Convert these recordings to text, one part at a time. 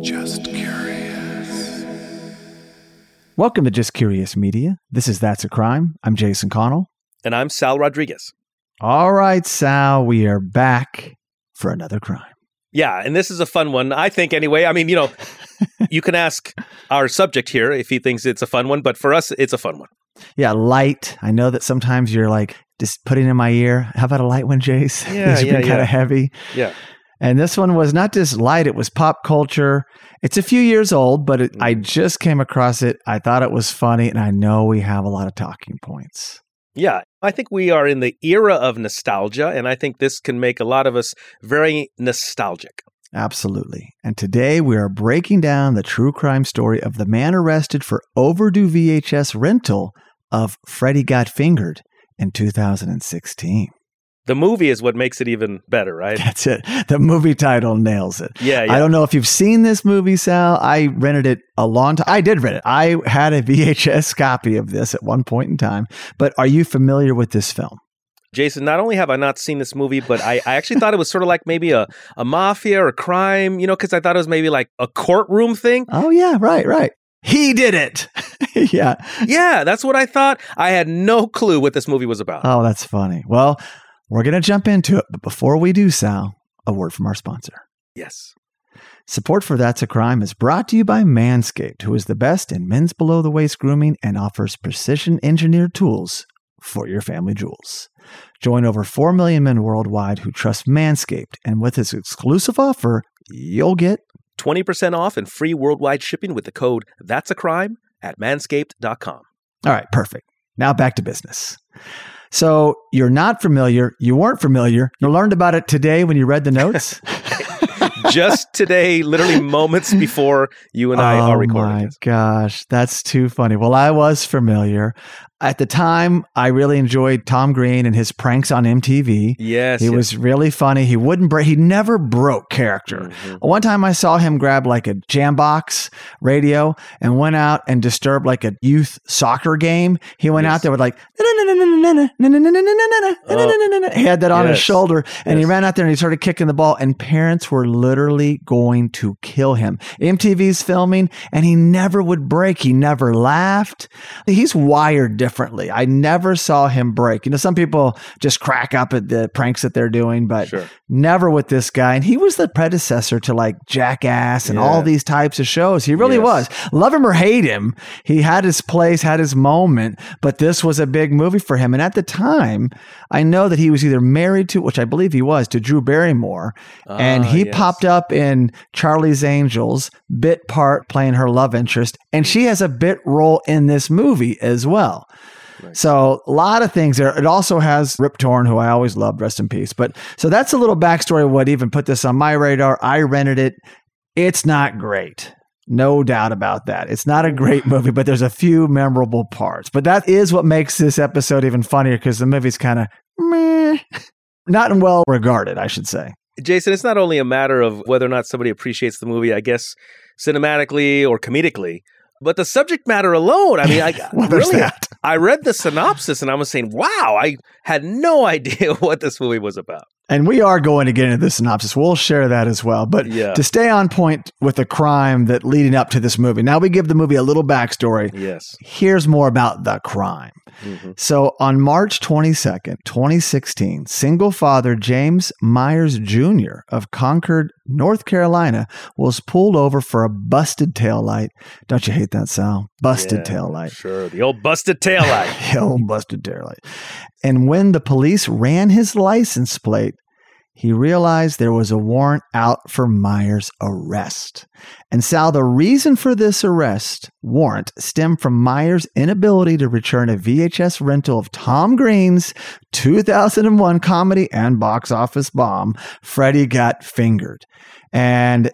Just curious. Welcome to Just Curious Media. This is That's a Crime. I'm Jason Connell. And I'm Sal Rodriguez. All right, Sal, we are back for another crime. Yeah, and this is a fun one, I think, anyway. I mean, you know, you can ask our subject here if he thinks it's a fun one, but for us, it's a fun one. Yeah, light. I know that sometimes you're like just putting in my ear. How about a light one, Jace? Yeah, These have yeah, been kind of heavy. Yeah. And this one was not just light, it was pop culture. It's a few years old, but it, Mm. I just came across it. I thought it was funny, and I know we have a lot of talking points. Yeah, I think we are in the era of nostalgia, and I think this can make a lot of us very nostalgic. Absolutely. And today we are breaking down the true crime story of the man arrested for overdue VHS rental of Freddy Got Fingered in 2016. The movie is what makes it even better, right? That's it. The movie title nails it. Yeah, yeah. I don't know if you've seen this movie, Sal. I rented it a long time. I did rent it. I had a VHS copy of this at one point in time. But are you familiar with this film? Jason, not only have I not seen this movie, but I, I actually thought it was sort of like maybe a, a mafia or a crime, you know, because I thought it was maybe like a courtroom thing. Oh, yeah, right, right. He did it. yeah. Yeah, that's what I thought. I had no clue what this movie was about. Oh, that's funny. Well, we're going to jump into it. But before we do, Sal, a word from our sponsor. yes. Support for That's a Crime is brought to you by Manscaped, who is the best in men's below the waist grooming and offers precision engineered tools for your family jewels. Join over 4 million men worldwide who trust Manscaped, and with this exclusive offer, you'll get 20% off and free worldwide shipping with the code That's a Crime at manscaped.com. All right, perfect. Now back to business. So you're not familiar, you weren't familiar, you learned about it today when you read the notes. Just today, literally moments before you and I oh are recording Oh my this. gosh, that's too funny. Well, I was familiar. At the time, I really enjoyed Tom Green and his pranks on MTV. Yes. He yes. was really funny. He wouldn't break. He never broke character. Mhm. One time, I saw him grab like a Jambox radio and went out and disturbed like a youth soccer game. He went Yes. out there with like he had that on his shoulder, and he ran out there and he started kicking the ball. And parents were literally going to kill him. MTV's filming, and he never would break. He never laughed. He's wired differently. I never saw him break. You know, some people just crack up at the pranks that they're doing, but Sure. never with this guy. And he was the predecessor to like Jackass and all these types of shows. He really Yes. was. Love him or hate him, he had his place, had his moment, but this was a big movie for him. And at the time, I know that he was either married to, which I believe he was, to Drew Barrymore. and Ah, he yes. popped up in Charlie's Angels, bit part playing her love interest. And she has a bit role in this movie as well. Nice. So a lot of things there. It also has Rip Torn, who I always loved, rest in peace. But so that's a little backstory of what even put this on my radar. I rented it. It's not great. No doubt about that. It's not a great movie, but there's a few memorable parts. But that is what makes this episode even funnier because the movie's kind of meh. Not well regarded, I should say. Jason, it's not only a matter of whether or not somebody appreciates the movie, I guess, cinematically or comedically, but the subject matter alone. I mean, I Well, really. I read the synopsis and I was saying, wow, I had no idea what this movie was about. And we are going to get into the synopsis. We'll share that as well. But Yeah. to stay on point with the crime that leading up to this movie, now we give the movie a little backstory. Yes. Here's more about the crime. Mhm. So on March 22nd, 2016, single father James Myers Jr. of Concord, North Carolina, was pulled over for a busted taillight. Don't you hate that sound? Busted Yeah, taillight. Sure. The old busted taillight. The old busted taillight. And when the police ran his license plate, he realized there was a warrant out for Myers' arrest. And Sal, the reason for this arrest warrant stemmed from Myers' inability to return a VHS rental of Tom Green's 2001 comedy and box office bomb, Freddy Got Fingered. And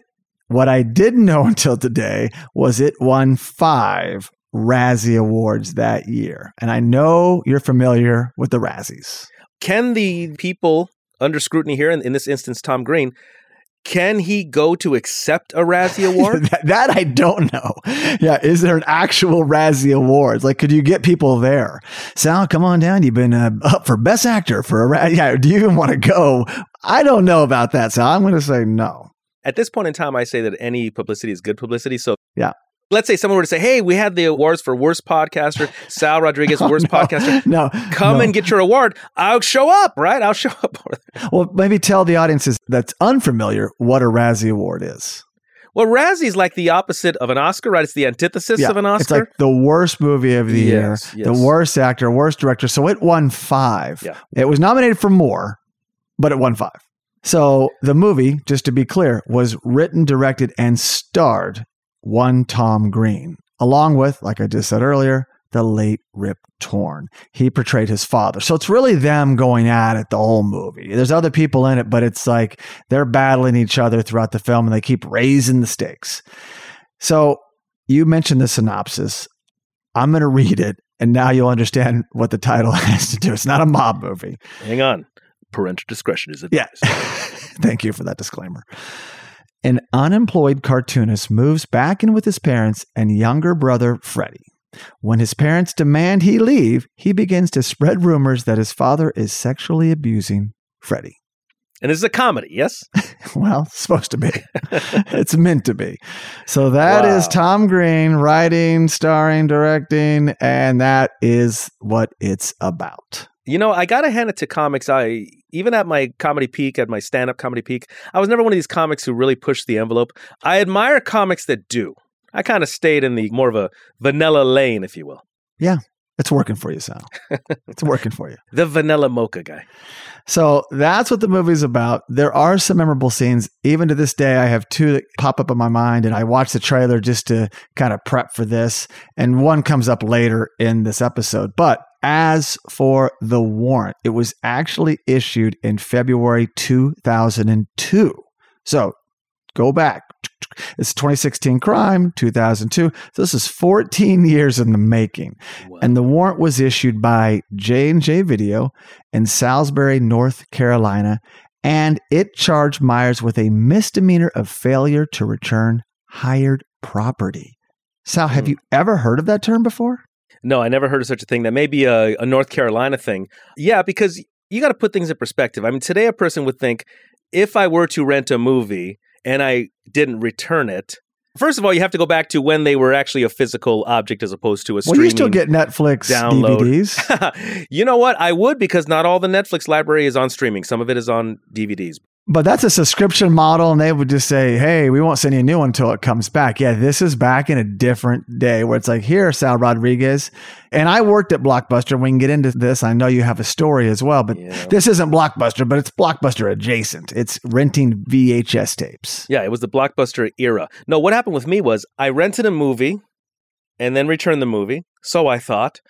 what I didn't know until today was it won five Razzie Awards that year. And I know you're familiar with the Razzies. Can the people under scrutiny here, in, in this instance, Tom Green, can he go to accept a Razzie Award? that, that I don't know. Yeah, is there an actual Razzie Awards? Like, could you get people there? Sal, come on down. You've been uh, up for Best Actor for a Razzie. Yeah, do you even want to go? I don't know about that, Sal. I'm going to say no. At this point in time, I say that any publicity is good publicity. So Yeah. Let's say someone were to say, "Hey, we had the awards for worst podcaster, Sal Rodriguez, worst no, podcaster. No, Come no. and get your award." I'll show up, right? I'll show up. Well, maybe tell the audiences that's unfamiliar what a Razzie Award is. Well, Razzie's like the opposite of an Oscar, right? It's the antithesis of an Oscar. It's like the worst movie of the Yes, year, yes. the worst actor, worst director. So it won five. Yeah. It was nominated for more, but it won five. So the movie, just to be clear, was written, directed, and starred one Tom Green, along with, like I just said earlier, the late Rip Torn. He portrayed his father. So it's really them going at it the whole movie. There's other people in it, but it's like they're battling each other throughout the film and they keep raising the stakes. So you mentioned the synopsis. I'm going to read it, and now you'll understand what the title has to do. It's not a mob movie. Hang on. Parental discretion is Yeah. advised. Thank you for that disclaimer. An unemployed cartoonist moves back in with his parents and younger brother, Freddy. When his parents demand he leave, he begins to spread rumors that his father is sexually abusing Freddy. and this is a comedy, yes? Well, it's supposed to be. it's meant to be. So that is Wow. Tom Green writing, starring, directing, and that is what it's about. You know, I gotta hand it to comics. I even at my comedy peak, at my stand-up comedy peak, I was never one of these comics who really pushed the envelope. I admire comics that do. I kind of stayed in the more of a vanilla lane, if you will. Yeah. It's working for you, Sal. it's working for you. The vanilla mocha guy. So that's what the movie's about. There are some memorable scenes. Even to this day, I have two that pop up in my mind, and I watched the trailer just to kind of prep for this. And one comes up later in this episode. But as for the warrant, it was actually issued in February 2002. So go back. It's a 2016 crime, 2002. So this is 14 years in the making. Wow. And the warrant was issued by J&J Video in Salisbury, North Carolina, and it charged Myers with a misdemeanor of failure to return hired property. Sal, have Hmm. you ever heard of that term before? No, I never heard of such a thing. That may be a, a North Carolina thing. Yeah, because you got to put things in perspective. I mean, today a person would think if I were to rent a movie and I didn't return it, first of all, you have to go back to when they were actually a physical object as opposed to a Well, you still get Netflix download. DVDs, you know what? I would because not all the Netflix library is on streaming. Some of it is on DVDs. But that's a subscription model, and they would just say, "Hey, we won't send you a new one until it comes back." Yeah, this is back in a different day where it's like, "Here, Sal Rodriguez," and I worked at Blockbuster. We can get into this. I know you have a story as well, but Yeah. this isn't Blockbuster, but it's Blockbuster adjacent. It's renting VHS tapes. Yeah, it was the blockbuster era. No, what happened with me was I rented a movie and then return the movie. So I thought.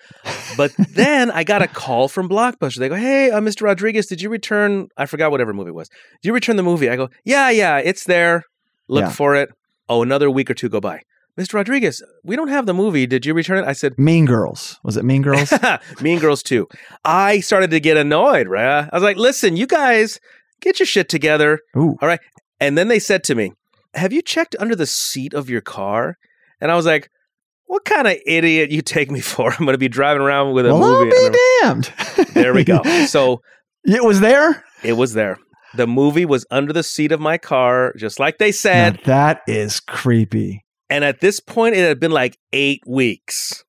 But then I got a call from Blockbuster. They go, Hey, uh, Mr. Rodriguez, did you return? I forgot whatever movie it was. Did you return the movie? I go, Yeah, yeah, it's there. Look Yeah. for it. Oh, another week or two go by. Mr. Rodriguez, we don't have the movie. Did you return it? I said, Mean Girls. Was it Mean Girls? mean Girls 2. I started to get annoyed, right? I was like, Listen, you guys, get your shit together. Ooh. All right. And then they said to me, Have you checked under the seat of your car? And I was like, What kind of idiot you take me for? I'm going to be driving around with a well, I'll be damned. there we go. So it was there. it was there. The movie was under the seat of my car, just like they said. Now, that is creepy. And at this point, it had been like eight weeks.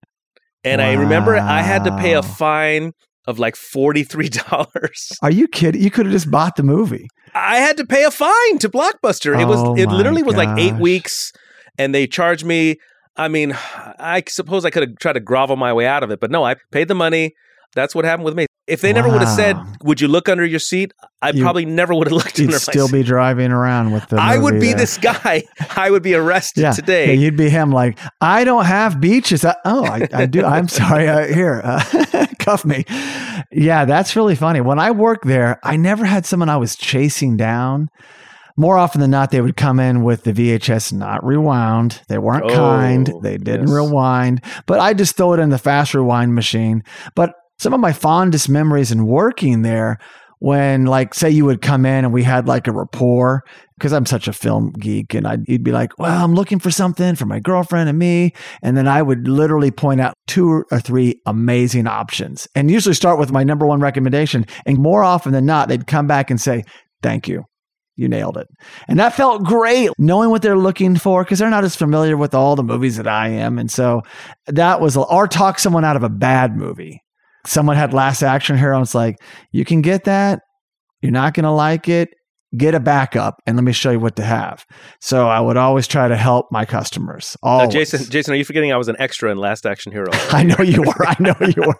And I remember I had to pay a fine of like $43. Are you kidding? You could have just bought the movie. I had to pay a fine to Blockbuster. It was Oh it literally was like eight weeks, and they charged me. I mean, I suppose I could have tried to grovel my way out of it, but no, I paid the money. That's what happened with me. If they never would have said, "Would you look under your seat?" I You- probably never would have looked You'd under still my be driving around with the. I would be there. this guy. I would be arrested Yeah. today. Yeah, you'd be him. Like I don't have beaches. I, oh, I, I do. I'm sorry. Uh, here, uh, cuff me. Yeah, that's really funny. When I worked there, I never had someone I was chasing down. More often than not, they would come in with the VHS not rewound. They weren't Oh, kind. They didn't yes. rewind. But I just throw it in the fast rewind machine. But some of my fondest memories in working there when like say you would come in and we had like a rapport because I'm such a film geek and I'd, you'd be like, well, I'm looking for something for my girlfriend and me. And then I would literally point out two or three amazing options and usually start with my number one recommendation. And more often than not, they'd come back and say, thank you. You nailed it. And that felt great knowing what they're looking for because they're not as familiar with all the movies that I am. And so that was, or talk someone out of a bad movie. Someone had Last Action Hero. It's like, you can get that. You're not going to like it get a backup and let me show you what to have. So I would always try to help my customers. Always. Now, Jason, Jason, are you forgetting I was an extra in Last Action Hero? I know you were. I know you were.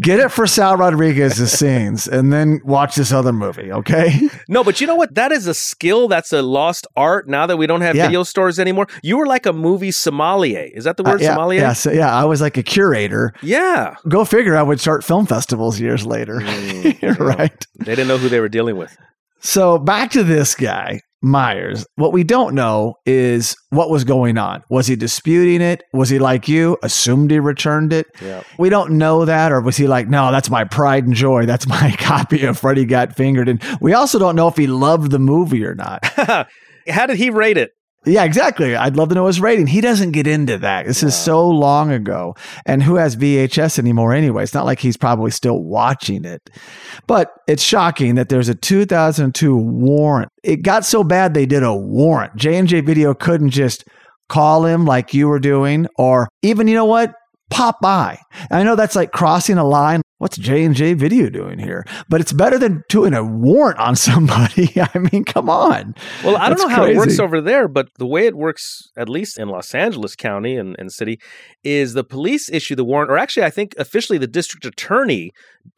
Get it for Sal Rodriguez's scenes and then watch this other movie, okay? No, but you know what? That is a skill. That's a lost art now that we don't have Yeah. video stores anymore. You were like a movie sommelier. Is that the word Uh, yeah, sommelier? Yeah, so, yeah, I was like a curator. Yeah. Go figure I would start film festivals years later. Mm, right. They didn't know who they were dealing with. So back to this guy, Myers. What we don't know is what was going on. Was he disputing it? Was he like you, assumed he returned it? Yeah. We don't know that. Or was he like, no, that's my pride and joy. That's my copy of Freddy Got Fingered. And we also don't know if he loved the movie or not. How did he rate it? Yeah, exactly. I'd love to know his rating. He doesn't get into that. This is so long ago. And who has VHS anymore anyway? It's not like he's probably still watching it. But it's shocking that there's a 2002 warrant. It got so bad they did a warrant. J&J Video couldn't just call him like you were doing or even you know what? Pop by. I know that's like crossing a line. What's J&J Video doing here? But it's better than doing a warrant on somebody. I mean, come on. Well, I don't That's know how it works over there, but the way it works, at least in Los Angeles County and, and city, is the police issue the warrant, or actually, I think officially the district attorney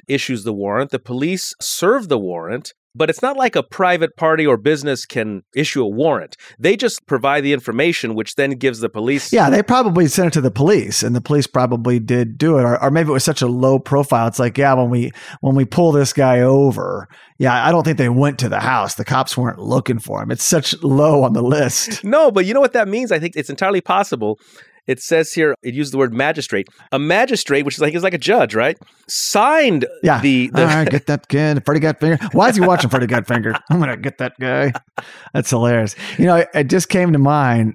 issues the warrant. The police serve the warrant, but it's not like a private party or business can issue a warrant. They just provide the information, which then gives the police. Yeah, they probably sent it to the police, and the police probably did do it, or, or maybe it was such a low profile. It's like, yeah, when we when we pull this guy over, yeah, I don't think they went to the house. The cops weren't looking for him. It's such low on the list. No, but you know what that means? I think it's entirely possible. It says here, it used the word magistrate. A magistrate, which is like is like a judge, right? Signed Yeah. the, the All right, get that kid. Freddy got finger. Why is he watching Freddy got finger? I'm gonna get that guy. That's hilarious. You know, it, it just came to mind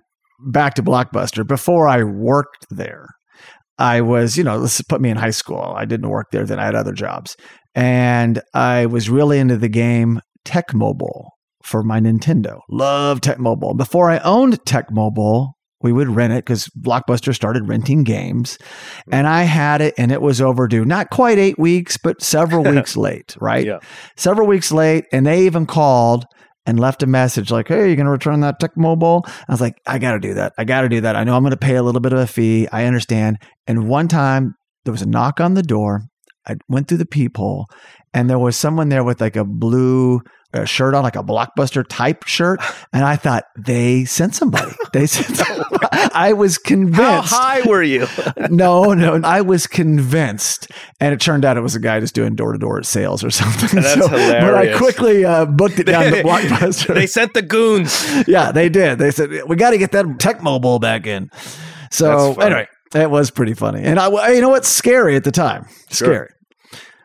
back to Blockbuster before I worked there. I was, you know, this put me in high school. I didn't work there, then I had other jobs. And I was really into the game Tecmo Bowl for my Nintendo. Love Tecmo Bowl. Before I owned Tecmo Bowl, we would rent it because Blockbuster started renting games. Mm-hmm. And I had it and it was overdue. Not quite eight weeks, but several weeks late, right? Yeah. Several weeks late. And they even called and left a message like, hey, you're going to return that Tecmo Bowl? I was like, I got to do that. I got to do that. I know I'm going to pay a little bit of a fee. I understand. And one time there was a knock on the door. I went through the peephole and there was someone there with like a blue uh, shirt on, like a blockbuster type shirt. And I thought they sent somebody. They sent. I was convinced. How high were you? No, no, I was convinced, and it turned out it was a guy just doing door to door sales or something. That's hilarious. But I quickly uh, booked it down to Blockbuster. they sent the goons. yeah, they did. They said we got to get that Tecmo Bowl back in. So anyway, it was pretty funny, and I, you know what's scary at the time? Sure. Scary.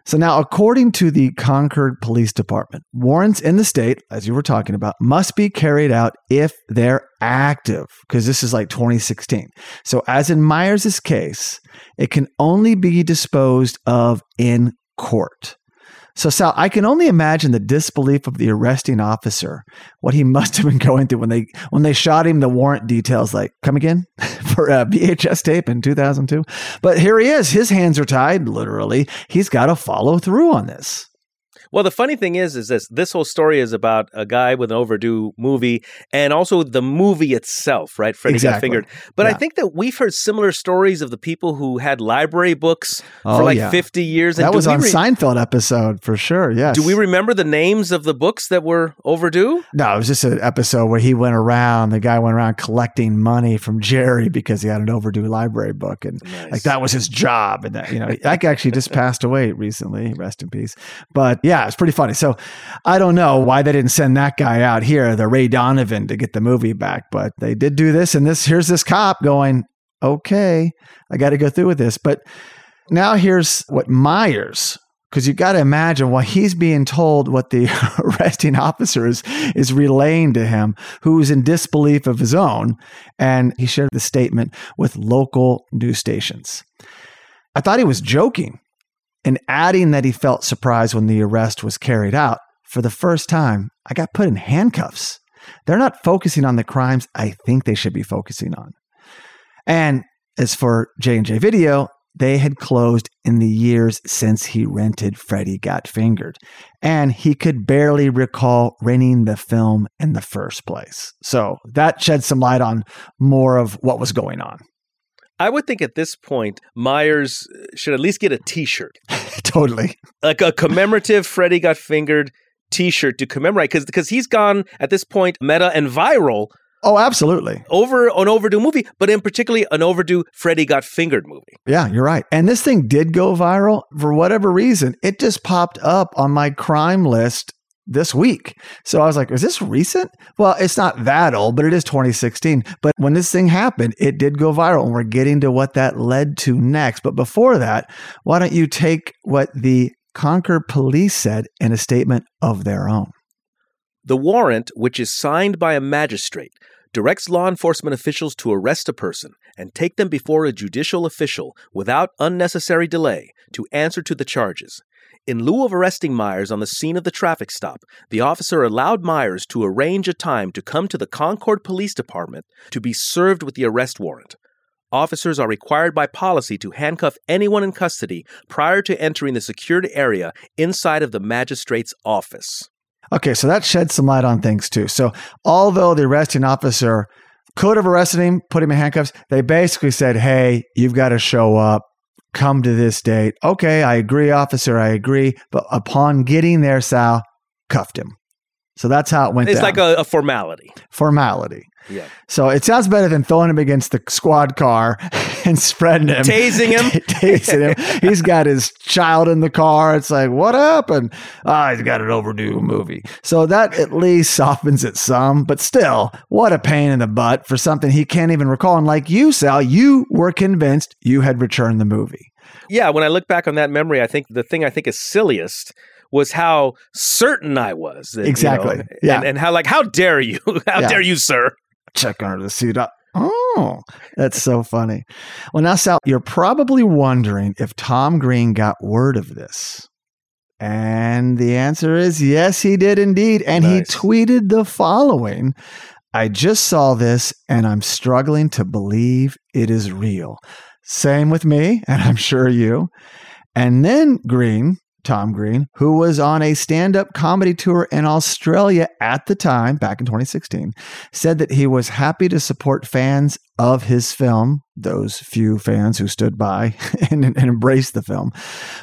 So now, according to the Concord Police Department, warrants in the state, as you were talking about, must be carried out if they're active, because this is like 2016. So, as in Myers' case, it can only be disposed of in court. So, Sal, I can only imagine the disbelief of the arresting officer, what he must have been going through when they when they shot him the warrant details. Like, come again for uh, a VHS tape in 2002. But here he is; his hands are tied, literally. He's got to follow through on this. Well, the funny thing is, is this this whole story is about a guy with an overdue movie, and also the movie itself, right? Freddy got Exactly. fingered. But I think that we've heard similar stories of the people who had library books Oh, for like yeah. fifty years. And That was on re- Seinfeld episode for sure. Yes. Do we remember the names of the books that were overdue? No, it was just an episode where he went around. The guy went around collecting money from Jerry because he had an overdue library book, and like that was his job. And that you know, that actually just passed away recently. Rest in peace. But yeah, it's pretty funny. So I don't know why they didn't send that guy out here, the Ray Donovan, to get the movie back, but they did do this. And this here's this cop going, okay, I got to go through with this. But now here's what Myers. Because you got to imagine what he's being told, what the arresting officer is, is relaying to him, who's in disbelief of his own. And he shared the statement with local news stations. I thought he was joking and adding that he felt surprised when the arrest was carried out for the first time, I got put in handcuffs. They're not focusing on the crimes I think they should be focusing on. And as for J&J Video, they had closed in the years since he rented Freddy Got Fingered, and he could barely recall renting the film in the first place. So that shed some light on more of what was going on. I would think at this point, Myers uh, should at least get a t shirt, totally. like a commemorative Freddy Got Fingered t shirt to commemorate, because he's gone at this point meta and viral Oh, absolutely. over an overdue movie, but in particularly an overdue Freddy Got Fingered movie. Yeah, you're right. And this thing did go viral for whatever reason. It just popped up on my crime list this week. So I was like, is this recent? Well, it's not that old, but it is 2016. But when this thing happened, it did go viral. And we're getting to what that led to next. But before that, why don't you take what the Concord police said in a statement of their own? The warrant, which is signed by a magistrate, directs law enforcement officials to arrest a person and take them before a judicial official without unnecessary delay to answer to the charges. In lieu of arresting Myers on the scene of the traffic stop, the officer allowed Myers to arrange a time to come to the Concord Police Department to be served with the arrest warrant. Officers are required by policy to handcuff anyone in custody prior to entering the secured area inside of the magistrate's office. Okay, so that sheds some light on things too. So, although the arresting officer could have arrested him, put him in handcuffs, they basically said, Hey, you've got to show up, come to this date. Okay, I agree, officer, I agree. But upon getting there, Sal cuffed him. So that's how it went It's down. like a, a formality. formality. Yeah. So it sounds better than throwing him against the squad car and spreading him. Tasing him. Tasing him. He's got his child in the car. It's like, what happened? Ah, he's got an overdue movie. So that at least softens it some, but still, what a pain in the butt for something he can't even recall. And like you, Sal, you were convinced you had returned the movie. Yeah, when I look back on that memory, I think the thing I think is silliest was how certain I was. that, you know, Exactly. Yeah. And, and how like, how dare you? How Yeah. dare you, sir? Check under the seat up. Oh, that's so funny. Well, now, Sal, you're probably wondering if Tom Green got word of this. And the answer is yes, he did indeed. And he tweeted the following I just saw this and I'm struggling to believe it is real. Same with me, and I'm sure you. And then Green, Tom Green, who was on a stand up comedy tour in Australia at the time, back in 2016, said that he was happy to support fans of his film, those few fans who stood by and, and embraced the film,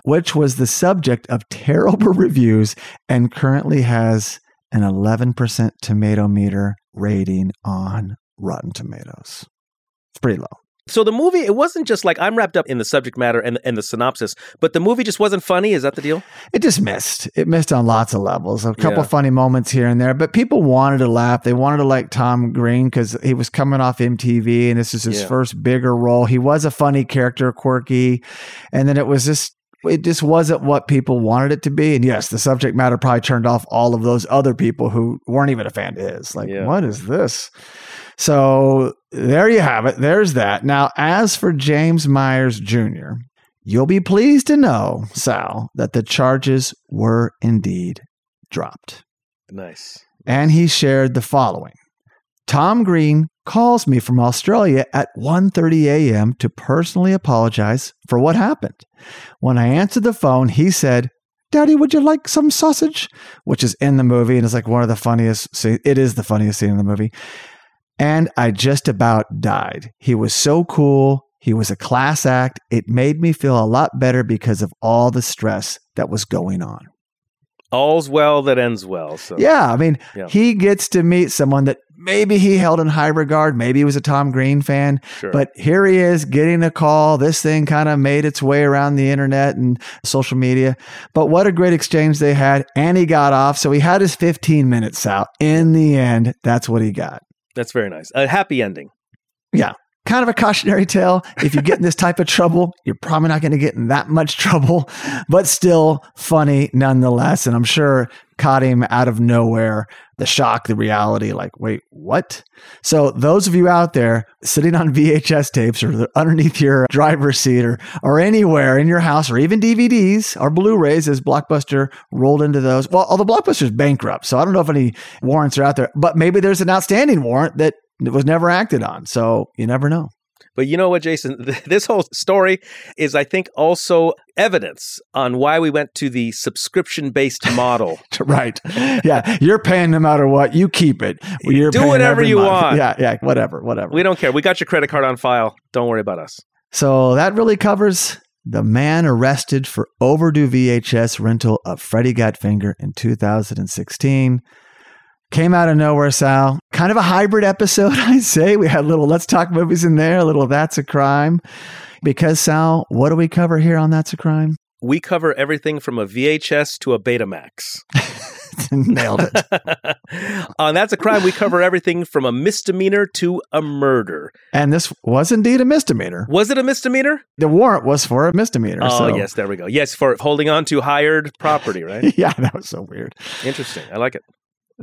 which was the subject of terrible reviews and currently has an 11% tomato meter rating on Rotten Tomatoes. It's pretty low. So the movie, it wasn't just like I'm wrapped up in the subject matter and, and the synopsis, but the movie just wasn't funny. Is that the deal? It just missed. It missed on lots of levels. A couple Yeah. funny moments here and there, but people wanted to laugh. They wanted to like Tom Green because he was coming off MTV and this is his Yeah. first bigger role. He was a funny character, quirky, and then it was just. It just wasn't what people wanted it to be. And yes, the subject matter probably turned off all of those other people who weren't even a fan of his. Like, Yeah. what is this? So there you have it. There's that. Now, as for James Myers Jr., You'll be pleased to know, Sal, that the charges were indeed dropped. Nice. And he shared the following. Tom Green calls me from Australia at 1:30 a.m. to personally apologize for what happened. When I answered the phone, he said, "Daddy, would you like some sausage?" which is in the movie and is like one of the funniest scene- it is the funniest scene in the movie. And I just about died. He was so cool. He was a class act. It made me feel a lot better because of all the stress that was going on. All's well that ends well. So Yeah, I mean, Yeah. he gets to meet someone that maybe he held in high regard. Maybe he was a Tom Green fan, sure. but here he is getting a call. This thing kind of made its way around the internet and social media. But what a great exchange they had. And he got off. So he had his 15 minutes out. In the end, that's what he got. That's very nice. A happy ending. Yeah. Kind of a cautionary tale. If you get in this type of trouble, you're probably not going to get in that much trouble, but still funny nonetheless. And I'm sure caught him out of nowhere. The shock, the reality, like, wait, what? So, those of you out there sitting on VHS tapes or underneath your driver's seat or, or anywhere in your house or even DVDs or Blu rays as Blockbuster rolled into those. Well, all the Blockbuster's bankrupt. So, I don't know if any warrants are out there, but maybe there's an outstanding warrant that was never acted on. So, you never know. But you know what, Jason? This whole story is, I think, also evidence on why we went to the subscription based model. right. Yeah. You're paying no matter what. You keep it. You're Do whatever you month. want. Yeah. Yeah. Whatever. Whatever. We don't care. We got your credit card on file. Don't worry about us. So that really covers the man arrested for overdue VHS rental of Freddy Got Finger in 2016. Came out of nowhere, Sal. Kind of a hybrid episode, I'd say. We had little Let's Talk Movies in there, a little That's a Crime. Because, Sal, what do we cover here on That's a Crime? We cover everything from a VHS to a Betamax. Nailed it. on That's a Crime, we cover everything from a misdemeanor to a murder. And this was indeed a misdemeanor. Was it a misdemeanor? The warrant was for a misdemeanor. Oh, so. yes, there we go. Yes, for holding on to hired property, right? yeah, that was so weird. Interesting. I like it.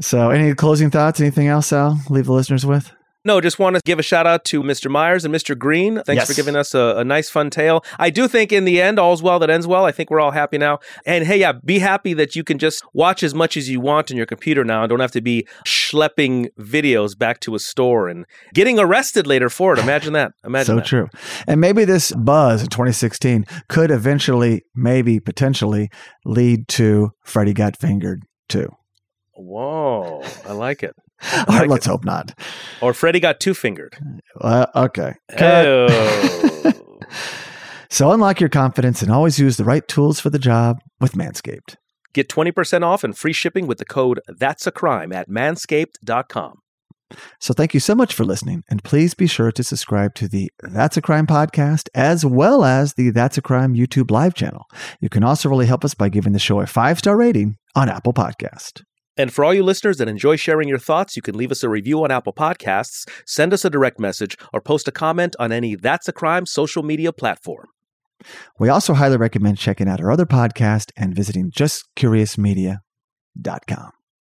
So, any closing thoughts? Anything else, Sal? Leave the listeners with? No, just want to give a shout out to Mr. Myers and Mr. Green. Thanks Yes. for giving us a, a nice, fun tale. I do think in the end, all's well that ends well. I think we're all happy now. And hey, yeah, be happy that you can just watch as much as you want on your computer now and don't have to be schlepping videos back to a store and getting arrested later for it. Imagine that. Imagine so that. true. And maybe this buzz in 2016 could eventually, maybe potentially, lead to Freddy Got Fingered too. Whoa, I like it. All right, like let's hope not. Or Freddie got two fingered. Uh, okay. So unlock your confidence and always use the right tools for the job with Manscaped. Get 20% off and free shipping with the code That's a Crime at manscaped.com. So thank you so much for listening, and please be sure to subscribe to the That's a Crime podcast as well as the That's a Crime YouTube live channel. You can also really help us by giving the show a five star rating on Apple Podcast. And for all you listeners that enjoy sharing your thoughts, you can leave us a review on Apple Podcasts, send us a direct message, or post a comment on any That's a Crime social media platform. We also highly recommend checking out our other podcast and visiting justcuriousmedia.com.